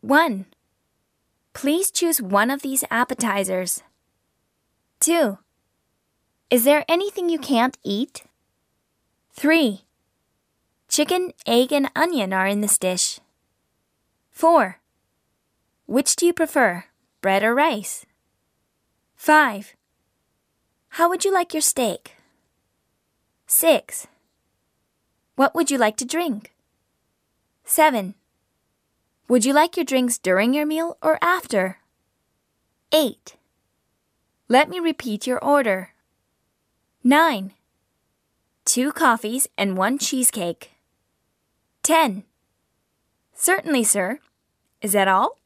1. Please choose one of these appetizers. 2. Is there anything you can't eat? 3. Chicken, egg, and onion are in this dish. 4. Which do you prefer, bread or rice? 5. How would you like your steak? 6. What would you like to drink? 7. Would you like your drinks during your meal or after? 8. Let me repeat your order. 9. Two coffees and one cheesecake. 10. Certainly, sir. Is that all?